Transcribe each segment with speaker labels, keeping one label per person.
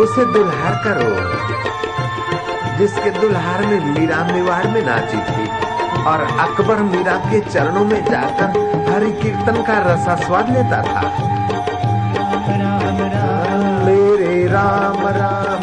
Speaker 1: उसे दुल्हार करो। जिसके दुल्हार में मीरा मेवाड़ में नाची थी और अकबर मीरा के चरणों में जाकर हरि कीर्तन का रसा स्वाद लेता था। राम राम। मेरे राम राम।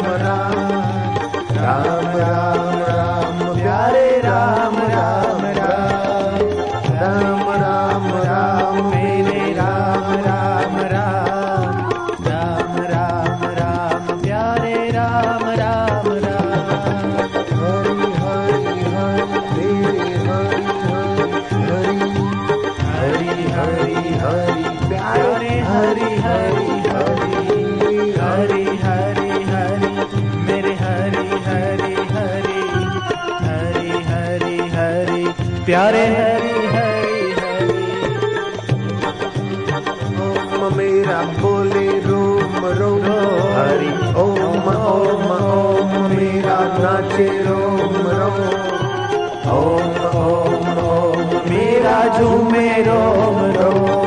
Speaker 2: प्यारे
Speaker 1: हरि हरि हरि ओम मेरा बोले रोम रोम। हरि ओम ओम ओम मेरा नाचे रोम रोम। ओम ओम ओम। मेरा झूमे रोम रोम राम।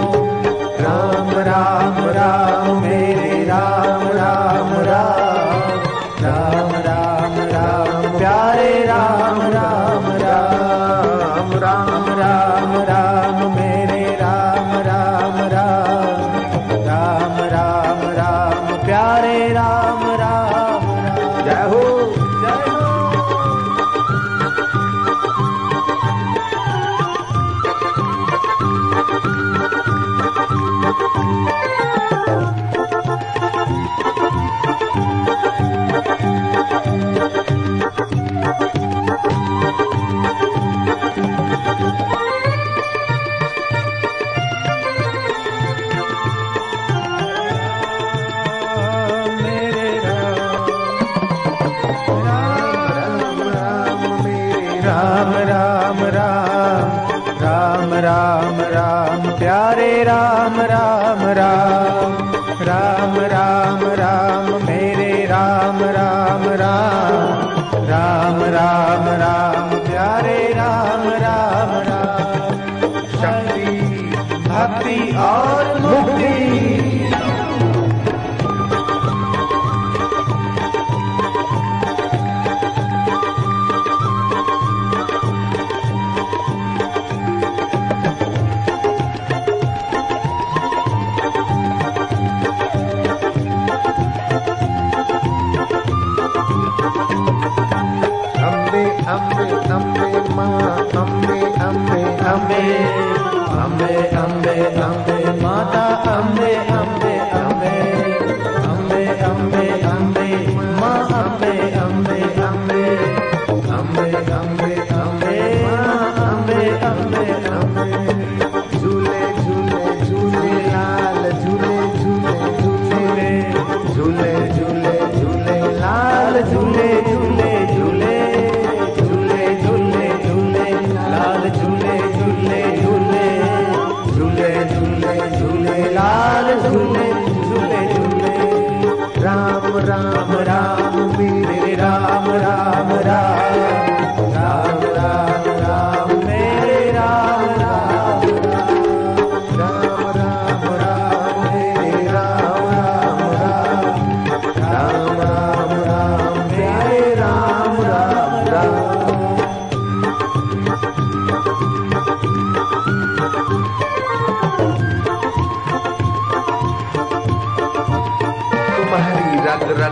Speaker 1: राम राम राम राम राम राम मेरे राम राम राम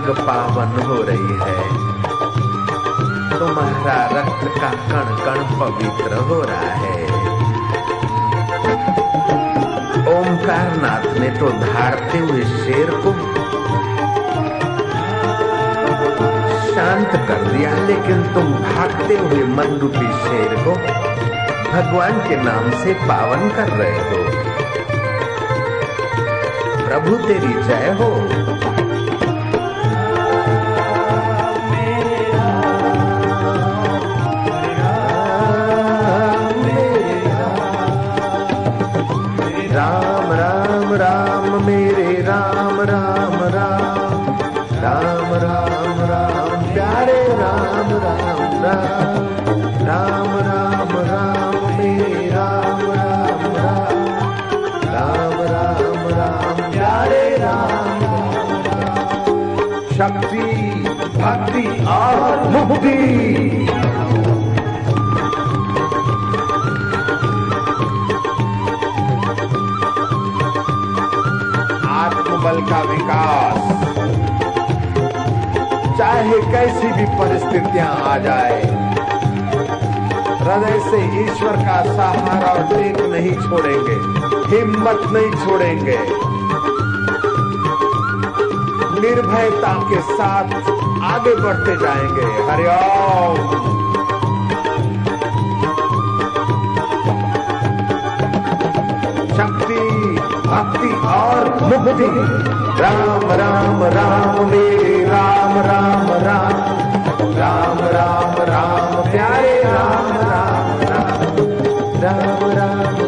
Speaker 1: रग पावन हो रही है तुम्हारा रक्त का कण कण पवित्र हो रहा है। ओमकार नाथ ने तो धारते हुए शेर को शांत कर दिया, लेकिन तुम भागते हुए मन रूपी शेर को भगवान के नाम से पावन कर रहे हो। प्रभु तेरी जय हो। राम राम राम मेरे राम राम राम राम राम राम प्यारे राम राम राम राम राम राम मेरे राम राम राम राम राम राम प्यारे राम शक्ति भक्ति और मुक्ति भी परिस्थितियाँ आ जाए। हृदय से ईश्वर का सहारा और टेक नहीं छोड़ेंगे, हिम्मत नहीं छोड़ेंगे। निर्भयता के साथ आगे बढ़ते जाएँगे। हरिओम शक्ति, भक्ति और मुक्ति। राम राम राम मेरे राम राम राम। राम राम राम प्यारे राम राम राम राम राम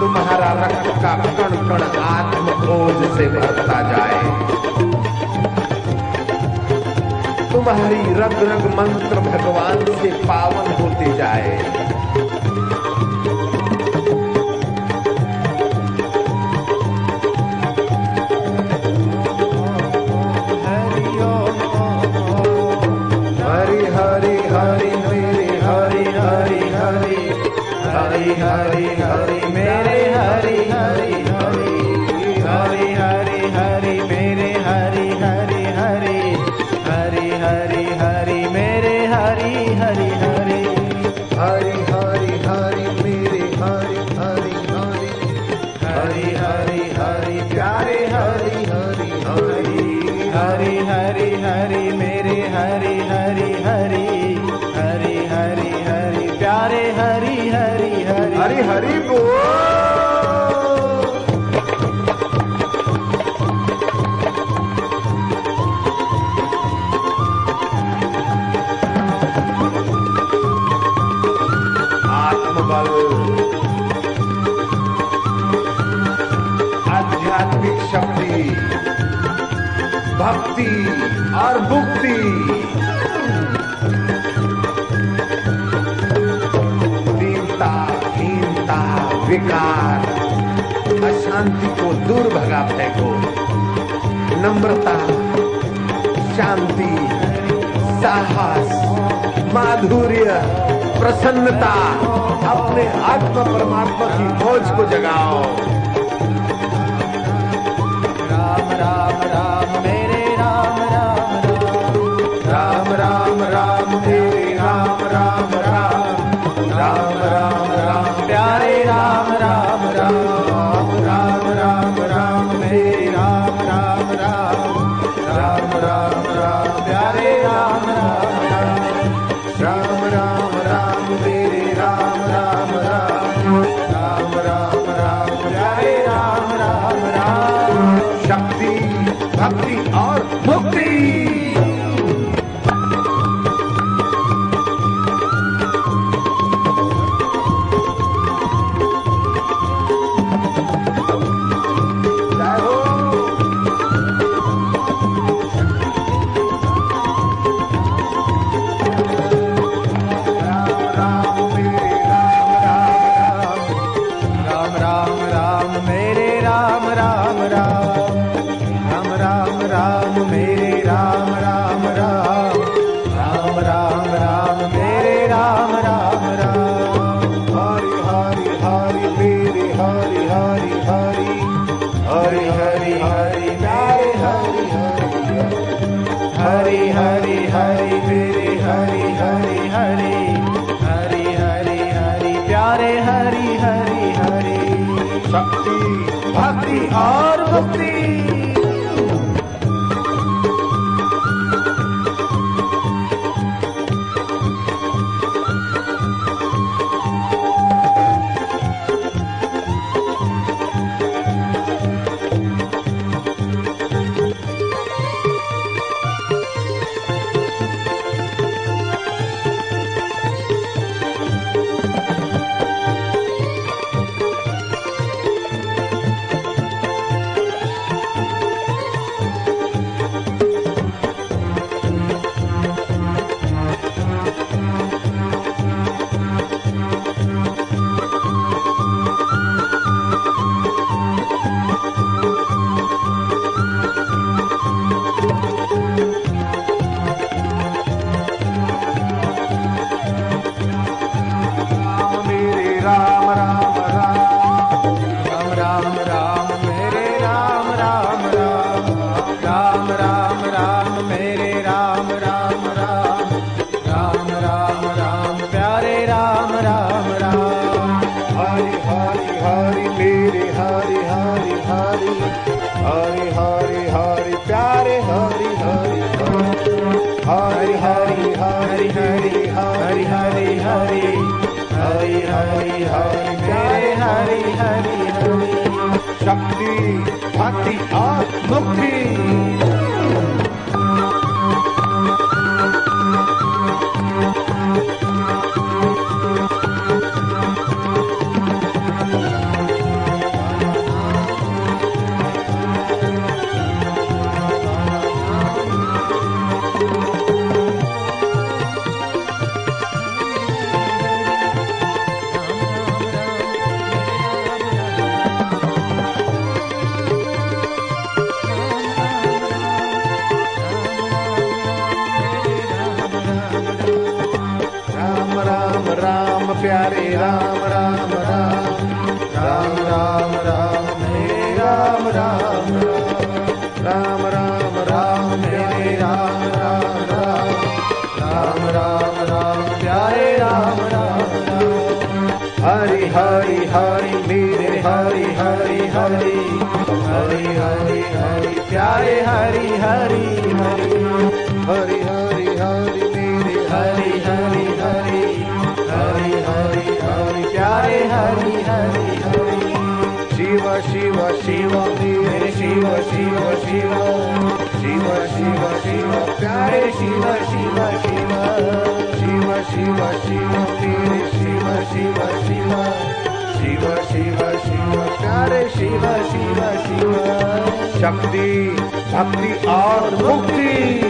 Speaker 1: तुम्हारा रक्त का कण कण आत्म से भरता जाए। तुम्हारी रग रग मंत्र भगवान से पावन होते जाए।
Speaker 2: हरि, मेरे हरि हरि हरि हरि हरि हरि, प्यारे हरि हरि हरि। हरि हरि
Speaker 1: बोल। आत्मबल। भक्ति और मुक्ति। दीनता हीनता विकार। अशांति को दूर भगा फेंको। नम्रता, शांति, साहस, माधुर्य, प्रसन्नता अपने आत्म परमात्मा की खोज को जगाओ।
Speaker 2: राम राम राम मेरे
Speaker 1: और
Speaker 2: हरि प्यारे, हरि हरि हरि।
Speaker 1: हरि हरि हरि हरि हरि हरि हरि। हरि हरि प्यारे,
Speaker 2: हरि हरि हरि।
Speaker 1: शक्ति, भक्ति और प्यारे राम। शिव शिव शिव मेरे शिव शिव शिव शिव शिव शिव प्यारे शिव शिव शिव शक्ति भक्ति और मुक्ति